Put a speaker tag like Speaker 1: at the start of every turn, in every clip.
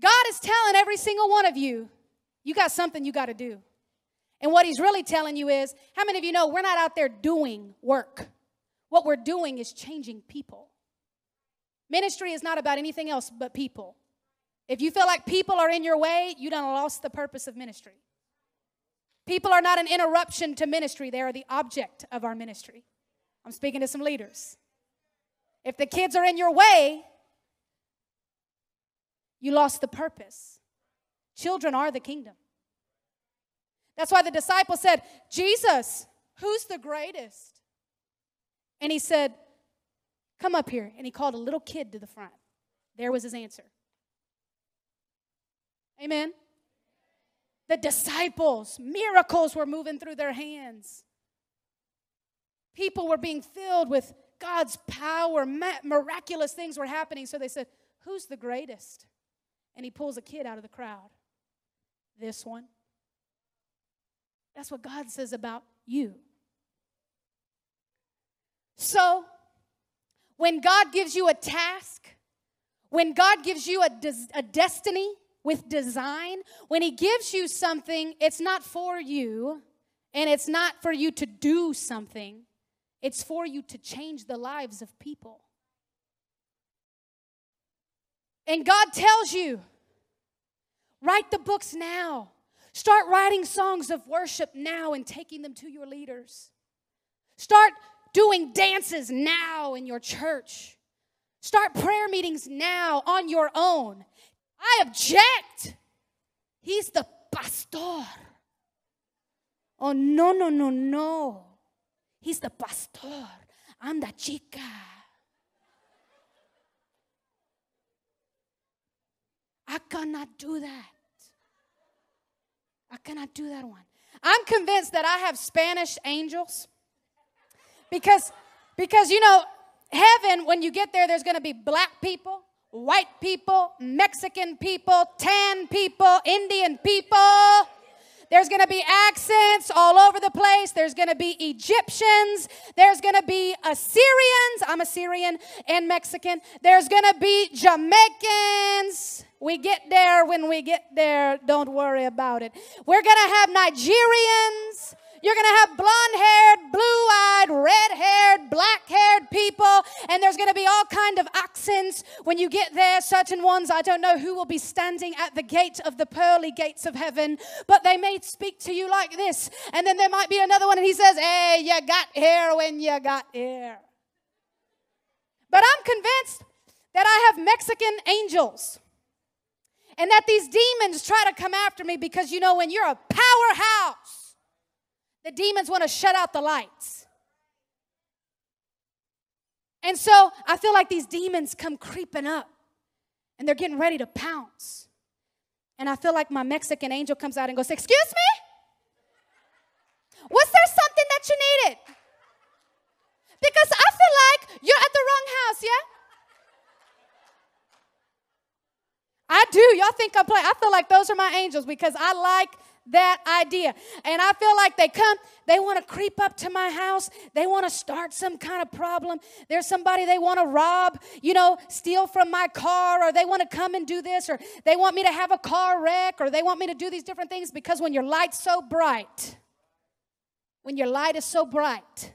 Speaker 1: God is telling every single one of you, you got something you got to do. And what He's really telling you is, how many of you know we're not out there doing work? What we're doing is changing people. Ministry is not about anything else but people. If you feel like people are in your way, you done lost the purpose of ministry. People are not an interruption to ministry, they are the object of our ministry. I'm speaking to some leaders. If the kids are in your way, you lost the purpose. Children are the kingdom. That's why the disciple said, Jesus, who's the greatest? And he said, Come up here. And he called a little kid to the front. There was his answer. Amen. The disciples, miracles were moving through their hands. People were being filled with God's power, miraculous things were happening. So they said, Who's the greatest? And he pulls a kid out of the crowd. This one. That's what God says about you. So, when God gives you a task, when God gives you a, des- a destiny with design, when He gives you something, it's not for you and it's not for you to do something, it's for you to change the lives of people. And God tells you, write the books now. Start writing songs of worship now and taking them to your leaders. Start doing dances now in your church. Start prayer meetings now on your own. I object. He's the pastor. Oh, no, no, no, no. He's the pastor. I'm the chica. I cannot do that. I cannot do that one. I'm convinced that I have Spanish angels because because you know heaven when you get there there's going to be black people white people mexican people tan people indian people there's going to be accents all over the place. There's going to be Egyptians. There's going to be Assyrians. I'm Assyrian and Mexican. There's going to be Jamaicans. We get there when we get there. Don't worry about it. We're going to have Nigerians. You're going to have blonde haired, blue eyed, red haired, black haired people, and there's going to be all kind of accents when you get there. Certain ones, I don't know who will be standing at the gate of the pearly gates of heaven, but they may speak to you like this. And then there might be another one, and he says, Hey, you got here when you got here. But I'm convinced that I have Mexican angels and that these demons try to come after me because you know, when you're a powerhouse, the demons want to shut out the lights. And so I feel like these demons come creeping up and they're getting ready to pounce. And I feel like my Mexican angel comes out and goes, Excuse me? Was there something that you needed? Because I feel like you're at the wrong house, yeah? I do. Y'all think I'm playing. I feel like those are my angels because I like that idea. And I feel like they come, they want to creep up to my house. They want to start some kind of problem. There's somebody they want to rob, you know, steal from my car, or they want to come and do this, or they want me to have a car wreck, or they want me to do these different things because when your light's so bright, when your light is so bright,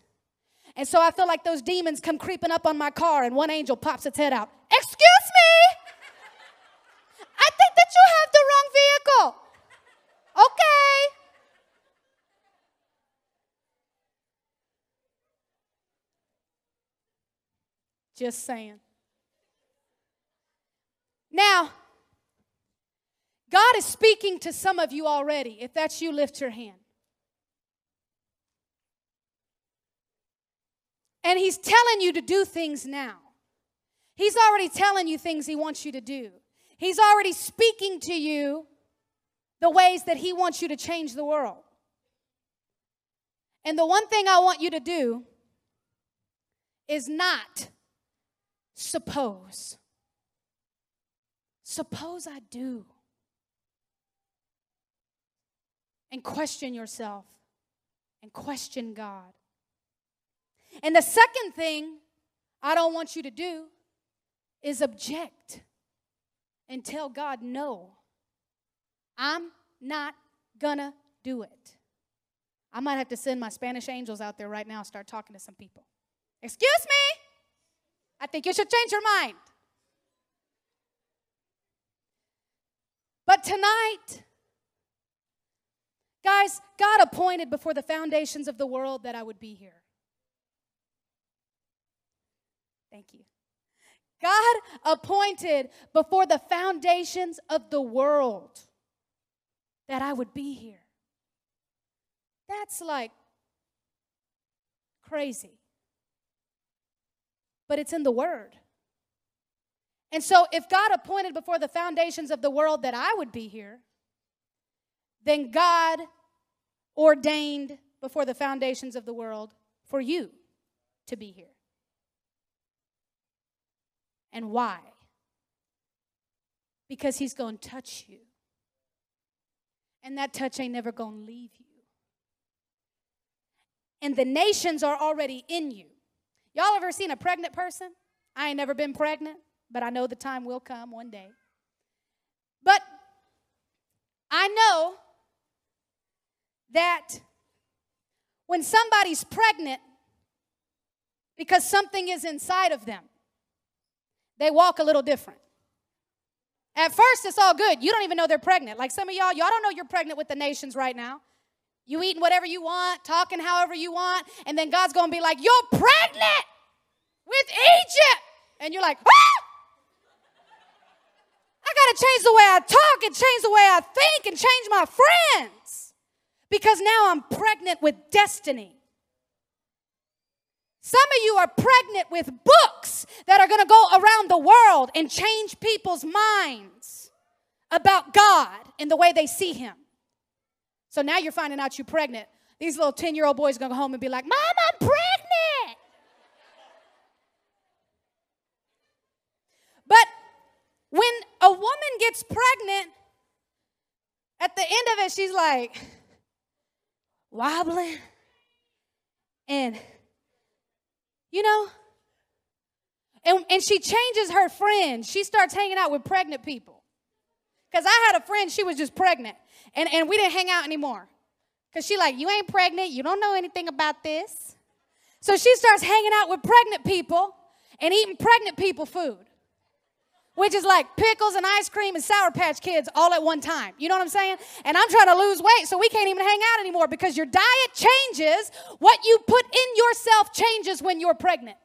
Speaker 1: and so I feel like those demons come creeping up on my car, and one angel pops its head out. Excuse me! You have the wrong vehicle. Okay. Just saying. Now, God is speaking to some of you already. If that's you, lift your hand. And He's telling you to do things now. He's already telling you things He wants you to do. He's already speaking to you the ways that He wants you to change the world. And the one thing I want you to do is not suppose. Suppose I do. And question yourself and question God. And the second thing I don't want you to do is object and tell God, no, I'm not gonna do it. I might have to send my Spanish angels out there right now, and start talking to some people. Excuse me, I think you should change your mind. But tonight, guys, God appointed before the foundations of the world that I would be here. Thank you. God appointed before the foundations of the world that I would be here. That's like crazy. But it's in the Word. And so, if God appointed before the foundations of the world that I would be here, then God ordained before the foundations of the world for you to be here. And why? Because He's going to touch you. And that touch ain't never going to leave you. And the nations are already in you. Y'all ever seen a pregnant person? I ain't never been pregnant, but I know the time will come one day. But I know that when somebody's pregnant, because something is inside of them, they walk a little different. At first, it's all good. You don't even know they're pregnant. Like some of y'all, y'all don't know you're pregnant with the nations right now. You eating whatever you want, talking however you want, and then God's gonna be like, You're pregnant with Egypt. And you're like, ah! I gotta change the way I talk and change the way I think and change my friends because now I'm pregnant with destiny. Some of you are pregnant with books that are going to go around the world and change people's minds about God and the way they see Him. So now you're finding out you're pregnant. These little 10 year old boys are going to go home and be like, Mom, I'm pregnant. But when a woman gets pregnant, at the end of it, she's like wobbling and you know? And, and she changes her friends. She starts hanging out with pregnant people. Because I had a friend, she was just pregnant. And, and we didn't hang out anymore. Because she like, you ain't pregnant. You don't know anything about this. So she starts hanging out with pregnant people and eating pregnant people food. Which is like pickles and ice cream and Sour Patch Kids all at one time. You know what I'm saying? And I'm trying to lose weight, so we can't even hang out anymore because your diet changes. What you put in yourself changes when you're pregnant.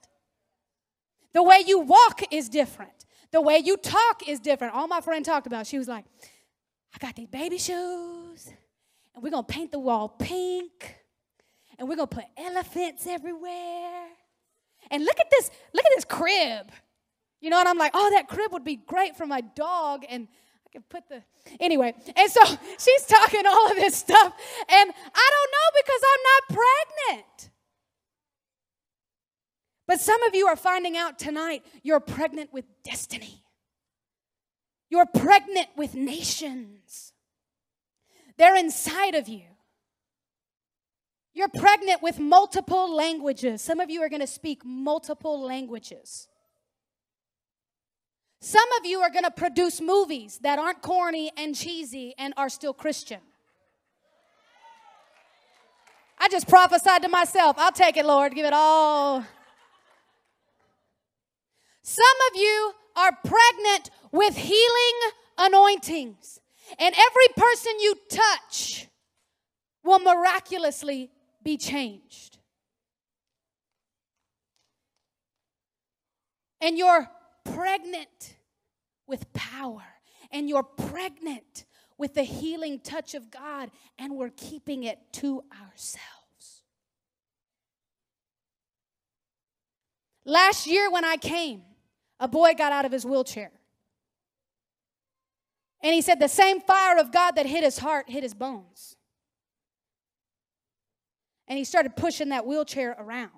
Speaker 1: The way you walk is different. The way you talk is different. All my friend talked about, she was like, I got these baby shoes, and we're gonna paint the wall pink, and we're gonna put elephants everywhere. And look at this, look at this crib. You know, and I'm like, oh, that crib would be great for my dog. And I can put the, anyway. And so she's talking all of this stuff. And I don't know because I'm not pregnant. But some of you are finding out tonight you're pregnant with destiny. You're pregnant with nations. They're inside of you. You're pregnant with multiple languages. Some of you are going to speak multiple languages. Some of you are going to produce movies that aren't corny and cheesy and are still Christian. I just prophesied to myself. I'll take it, Lord. Give it all. Some of you are pregnant with healing anointings, and every person you touch will miraculously be changed. And you're pregnant with power, and you're pregnant with the healing touch of God, and we're keeping it to ourselves. Last year, when I came, a boy got out of his wheelchair. And he said, The same fire of God that hit his heart hit his bones. And he started pushing that wheelchair around.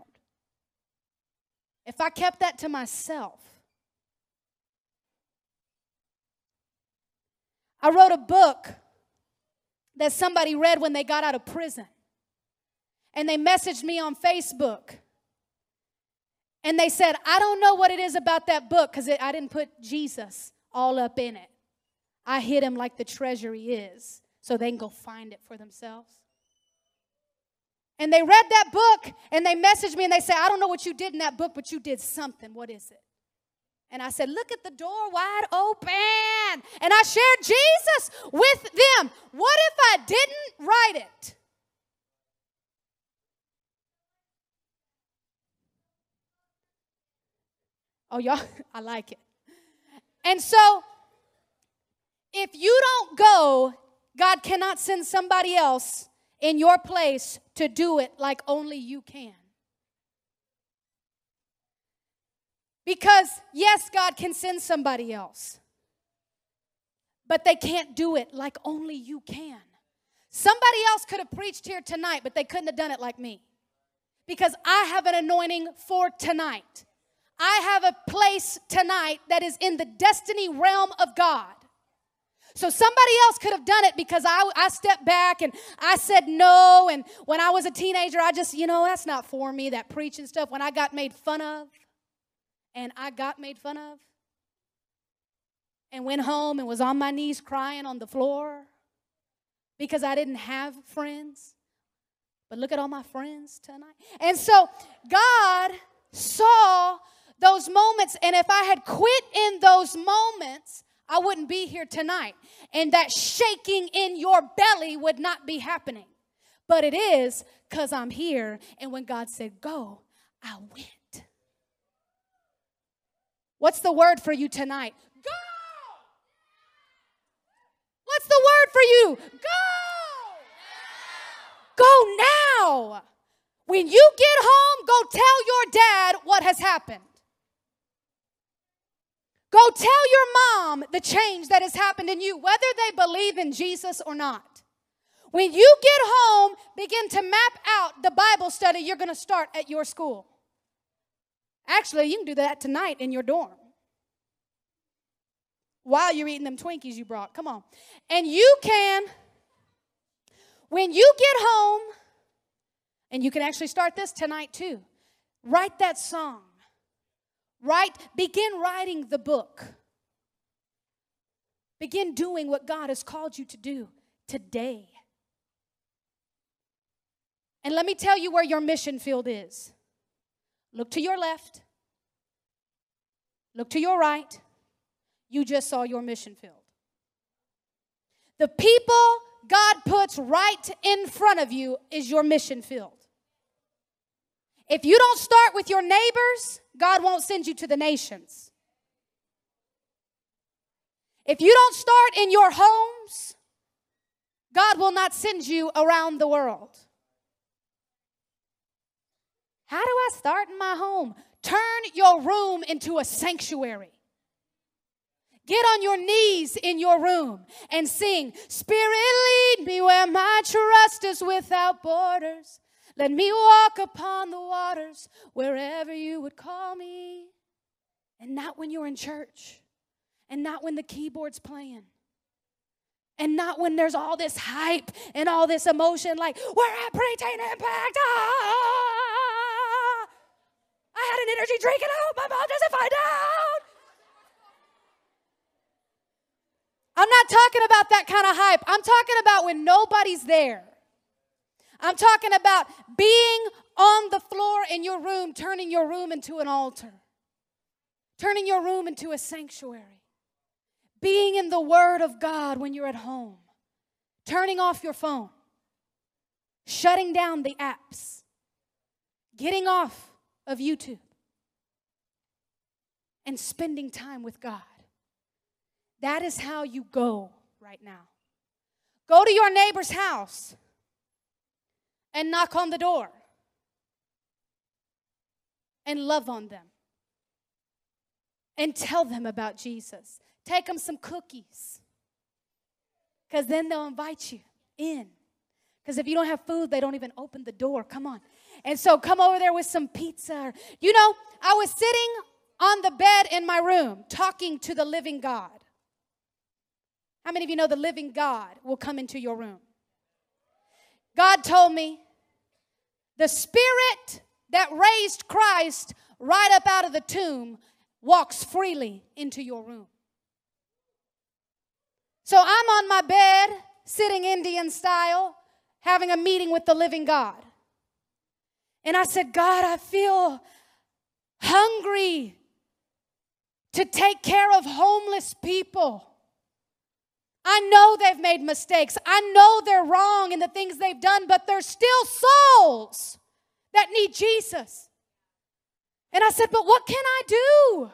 Speaker 1: If I kept that to myself, I wrote a book that somebody read when they got out of prison. And they messaged me on Facebook. And they said, I don't know what it is about that book because I didn't put Jesus all up in it. I hid him like the treasure he is so they can go find it for themselves. And they read that book and they messaged me and they say, I don't know what you did in that book, but you did something. What is it? And I said, Look at the door wide open. And I shared Jesus with them. What if I didn't write it? Oh, y'all, I like it. And so, if you don't go, God cannot send somebody else in your place to do it like only you can. Because, yes, God can send somebody else, but they can't do it like only you can. Somebody else could have preached here tonight, but they couldn't have done it like me. Because I have an anointing for tonight. I have a place tonight that is in the destiny realm of God. So somebody else could have done it because I, I stepped back and I said no. And when I was a teenager, I just, you know, that's not for me, that preaching stuff. When I got made fun of, and I got made fun of, and went home and was on my knees crying on the floor because I didn't have friends. But look at all my friends tonight. And so God saw those moments. And if I had quit in those moments, I wouldn't be here tonight. And that shaking in your belly would not be happening. But it is because I'm here. And when God said, go, I went. What's the word for you tonight? Go! What's the word for you? Go! Go now! When you get home, go tell your dad what has happened. Go tell your mom the change that has happened in you, whether they believe in Jesus or not. When you get home, begin to map out the Bible study you're going to start at your school. Actually, you can do that tonight in your dorm while you're eating them Twinkies you brought. Come on. And you can, when you get home, and you can actually start this tonight too, write that song Write, begin writing the book. Begin doing what God has called you to do today. And let me tell you where your mission field is. Look to your left. Look to your right. You just saw your mission field. The people God puts right in front of you is your mission field. If you don't start with your neighbors, God won't send you to the nations. If you don't start in your homes, God will not send you around the world. How do I start in my home? Turn your room into a sanctuary. Get on your knees in your room and sing, Spirit, lead me where my trust is without borders. Let me walk upon the waters wherever you would call me. And not when you're in church, and not when the keyboard's playing, and not when there's all this hype and all this emotion like, we're at preteen impact. Ah! Had an energy drink and I hope my mom doesn't find out. I'm not talking about that kind of hype. I'm talking about when nobody's there. I'm talking about being on the floor in your room, turning your room into an altar, turning your room into a sanctuary, being in the Word of God when you're at home, turning off your phone, shutting down the apps, getting off of YouTube, and spending time with God. That is how you go right now. Go to your neighbor's house and knock on the door and love on them and tell them about Jesus. Take them some cookies because then they'll invite you in. Because if you don't have food, they don't even open the door. Come on. And so come over there with some pizza. You know, I was sitting on the bed in my room talking to the living God. How many of you know the living God will come into your room? God told me the spirit that raised Christ right up out of the tomb walks freely into your room. So I'm on my bed, sitting Indian style, having a meeting with the living God. And I said, God, I feel hungry to take care of homeless people. I know they've made mistakes. I know they're wrong in the things they've done, but they're still souls that need Jesus. And I said, But what can I do?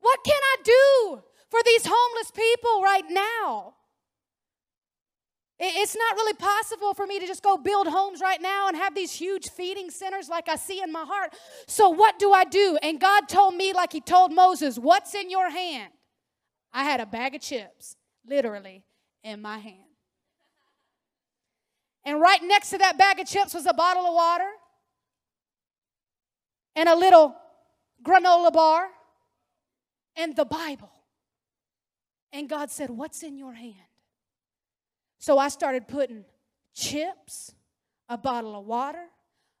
Speaker 1: What can I do for these homeless people right now? It's not really possible for me to just go build homes right now and have these huge feeding centers like I see in my heart. So, what do I do? And God told me, like He told Moses, What's in your hand? I had a bag of chips, literally, in my hand. And right next to that bag of chips was a bottle of water and a little granola bar and the Bible. And God said, What's in your hand? So I started putting chips, a bottle of water,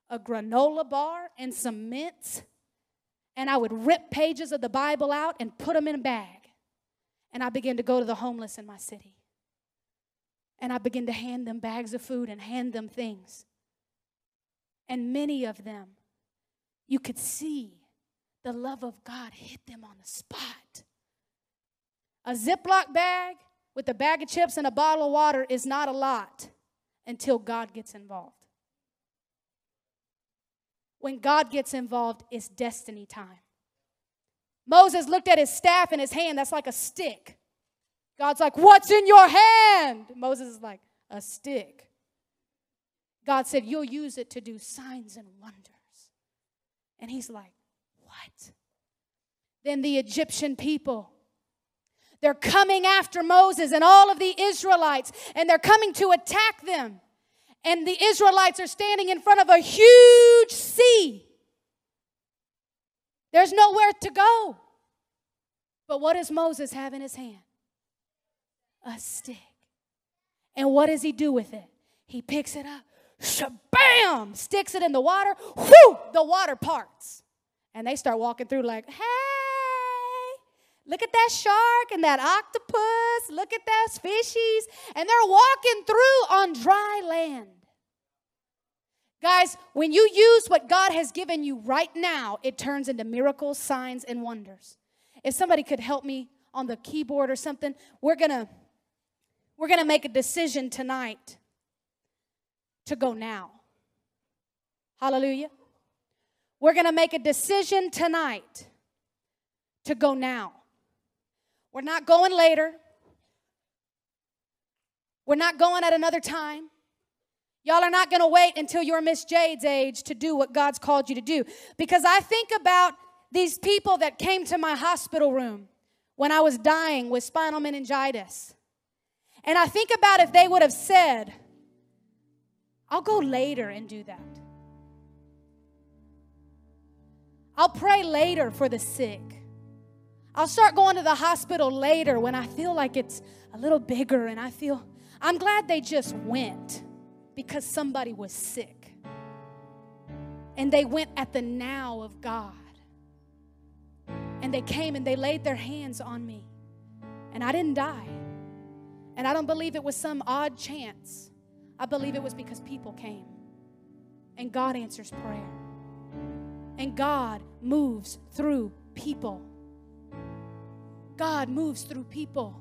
Speaker 1: a granola bar, and some mints. And I would rip pages of the Bible out and put them in a bag. And I began to go to the homeless in my city. And I began to hand them bags of food and hand them things. And many of them, you could see the love of God hit them on the spot. A Ziploc bag with a bag of chips and a bottle of water is not a lot until God gets involved. When God gets involved, it's destiny time. Moses looked at his staff in his hand, that's like a stick. God's like, What's in your hand? Moses is like, A stick. God said, You'll use it to do signs and wonders. And he's like, What? Then the Egyptian people they're coming after Moses and all of the Israelites, and they're coming to attack them. And the Israelites are standing in front of a huge sea. There's nowhere to go. But what does Moses have in his hand? A stick. And what does he do with it? He picks it up, shabam, sticks it in the water, whoo, the water parts. And they start walking through like, hey, Look at that shark and that octopus. Look at those fishies. And they're walking through on dry land. Guys, when you use what God has given you right now, it turns into miracles, signs, and wonders. If somebody could help me on the keyboard or something, we're gonna we're gonna make a decision tonight to go now. Hallelujah. We're gonna make a decision tonight to go now. We're not going later. We're not going at another time. Y'all are not going to wait until you're Miss Jade's age to do what God's called you to do. Because I think about these people that came to my hospital room when I was dying with spinal meningitis. And I think about if they would have said, I'll go later and do that. I'll pray later for the sick. I'll start going to the hospital later when I feel like it's a little bigger and I feel, I'm glad they just went because somebody was sick. And they went at the now of God. And they came and they laid their hands on me. And I didn't die. And I don't believe it was some odd chance. I believe it was because people came. And God answers prayer. And God moves through people. God moves through people.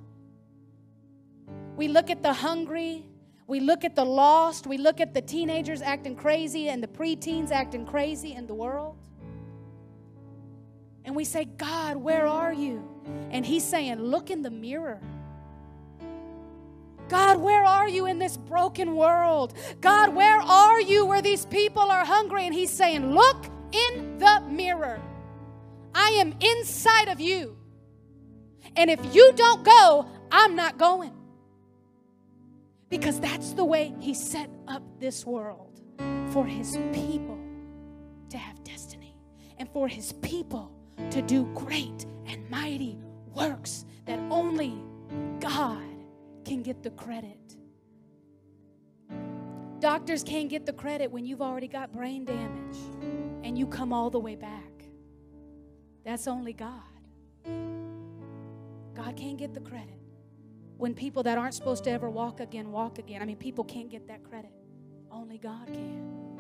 Speaker 1: We look at the hungry, we look at the lost, we look at the teenagers acting crazy and the preteens acting crazy in the world. And we say, God, where are you? And He's saying, Look in the mirror. God, where are you in this broken world? God, where are you where these people are hungry? And He's saying, Look in the mirror. I am inside of you. And if you don't go, I'm not going. Because that's the way He set up this world for His people to have destiny and for His people to do great and mighty works that only God can get the credit. Doctors can't get the credit when you've already got brain damage and you come all the way back. That's only God. God can't get the credit. when people that aren't supposed to ever walk again walk again. I mean, people can't get that credit, only God can.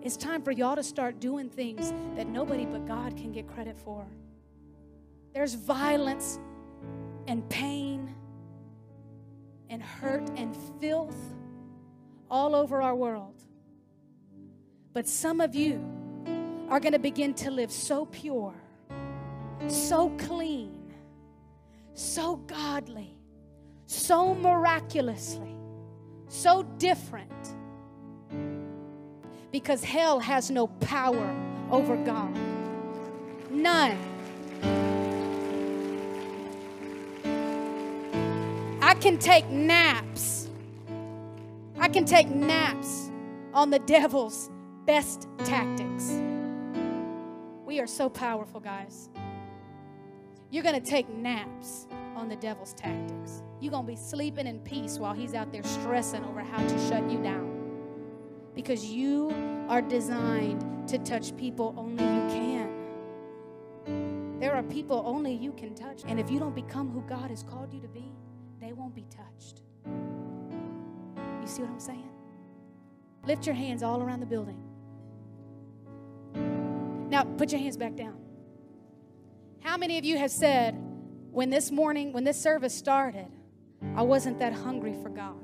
Speaker 1: It's time for y'all to start doing things that nobody but God can get credit for. There's violence and pain and hurt and filth all over our world. But some of you are going to begin to live so pure, so clean, so godly, so miraculously, so different. Because hell has no power over God. None. I can take naps. I can take naps on the devil's best tactics. We are so powerful, guys. You're going to take naps on the devil's tactics. You're going to be sleeping in peace while he's out there stressing over how to shut you down. Because you are designed to touch people only you can. There are people only you can touch. And if you don't become who God has called you to be, they won't be touched. You see what I'm saying? Lift your hands all around the building. Now, put your hands back down. How many of you have said, when this morning, when this service started, I wasn't that hungry for God,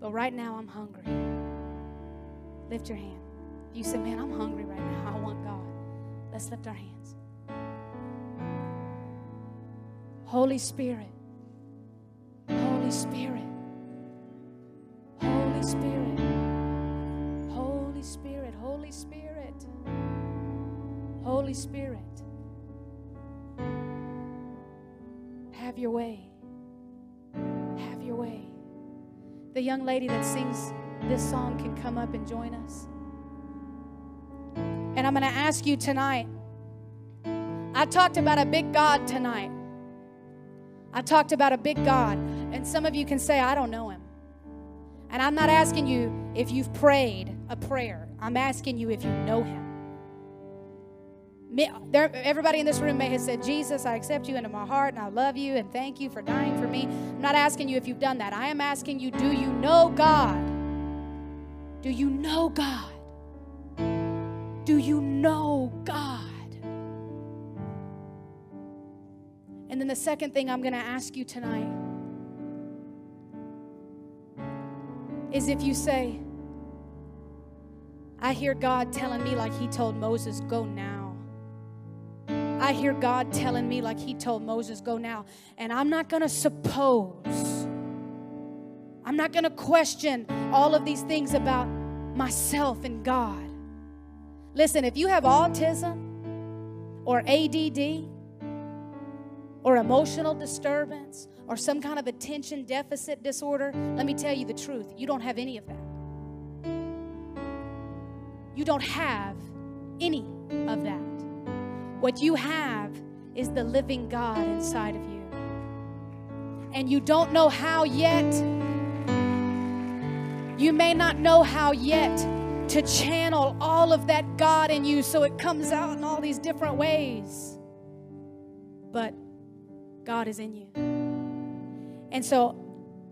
Speaker 1: but right now I'm hungry? Lift your hand. You say, Man, I'm hungry right now. I want God. Let's lift our hands. Holy Spirit, Holy Spirit, Holy Spirit, Holy Spirit, Holy Spirit, Holy Spirit. Have your way. Have your way. The young lady that sings this song can come up and join us. And I'm going to ask you tonight. I talked about a big God tonight. I talked about a big God. And some of you can say, I don't know him. And I'm not asking you if you've prayed a prayer, I'm asking you if you know him. Everybody in this room may have said, Jesus, I accept you into my heart and I love you and thank you for dying for me. I'm not asking you if you've done that. I am asking you, do you know God? Do you know God? Do you know God? And then the second thing I'm going to ask you tonight is if you say, I hear God telling me, like He told Moses, go now. I hear God telling me, like He told Moses, go now. And I'm not going to suppose, I'm not going to question all of these things about myself and God. Listen, if you have autism or ADD or emotional disturbance or some kind of attention deficit disorder, let me tell you the truth. You don't have any of that. You don't have any of that. What you have is the living God inside of you. And you don't know how yet. You may not know how yet to channel all of that God in you so it comes out in all these different ways. But God is in you. And so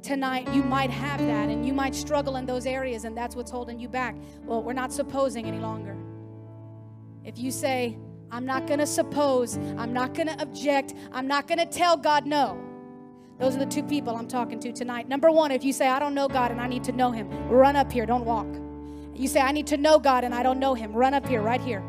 Speaker 1: tonight you might have that and you might struggle in those areas and that's what's holding you back. Well, we're not supposing any longer. If you say, I'm not going to suppose, I'm not going to object, I'm not going to tell God no. Those are the two people I'm talking to tonight. Number one, if you say, I don't know God and I need to know Him, run up here, don't walk. You say, I need to know God and I don't know Him, run up here, right here,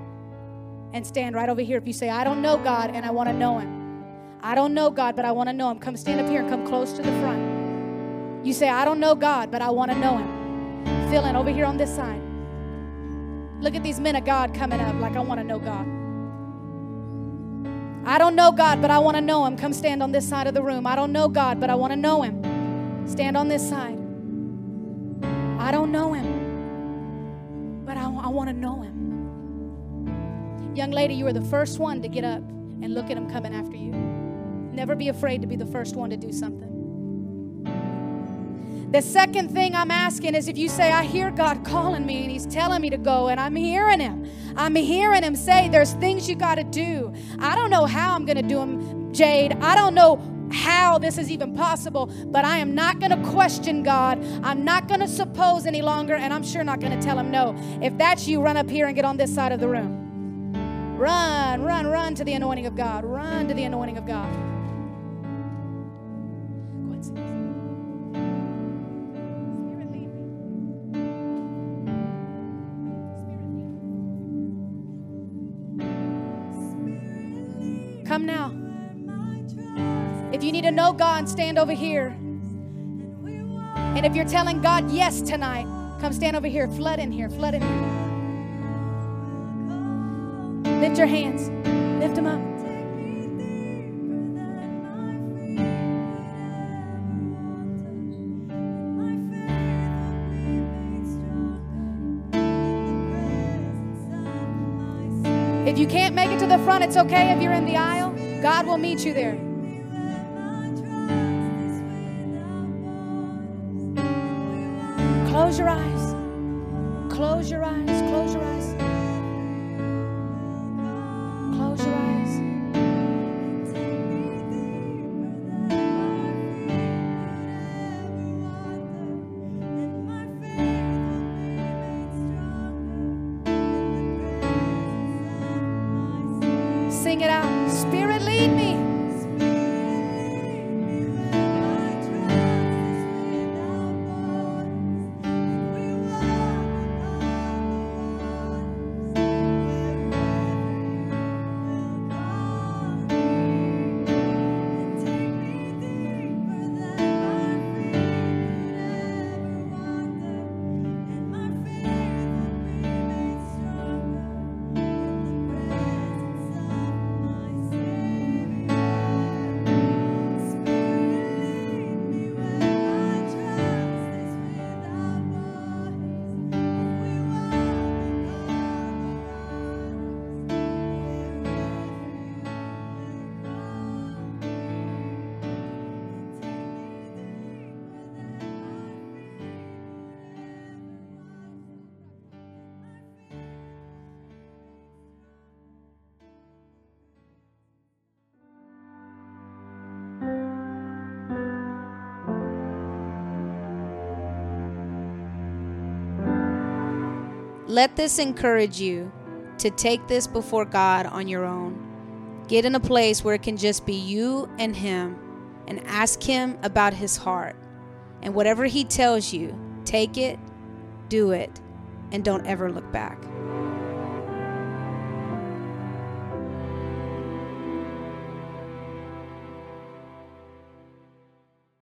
Speaker 1: and stand right over here. If you say, I don't know God and I want to know Him, I don't know God, but I want to know Him, come stand up here and come close to the front. You say, I don't know God, but I want to know Him. Fill in over here on this side. Look at these men of God coming up like I want to know God. I don't know God, but I want to know Him. Come stand on this side of the room. I don't know God, but I want to know Him. Stand on this side. I don't know Him, but I, I want to know Him. Young lady, you are the first one to get up and look at Him coming after you. Never be afraid to be the first one to do something. The second thing I'm asking is if you say, I hear God calling me and He's telling me to go, and I'm hearing Him. I'm hearing Him say, There's things you got to do. I don't know how I'm going to do them, Jade. I don't know
Speaker 2: how this is even possible, but I am not going to question God. I'm not going to suppose any longer, and I'm sure not going to tell him no. If that's you, run up here and get on this side of the room. Run, run, run to the anointing of God. Run to the anointing of God. Come now. If you need to know God, stand over here. And if you're telling God yes tonight, come stand over here. Flood in here. Flood in here. Lift your hands. Lift them up. If you can't make it to the front, it's okay if you're in the aisle. God will meet you there. Close your eyes. Close your eyes. Close your eyes. Close your eyes. Sing it out. Spirit,
Speaker 1: Let this encourage you to take this before God on your own. Get in a place where it can just be you and Him and ask Him about His heart. And whatever He tells you, take it, do it, and don't ever look back.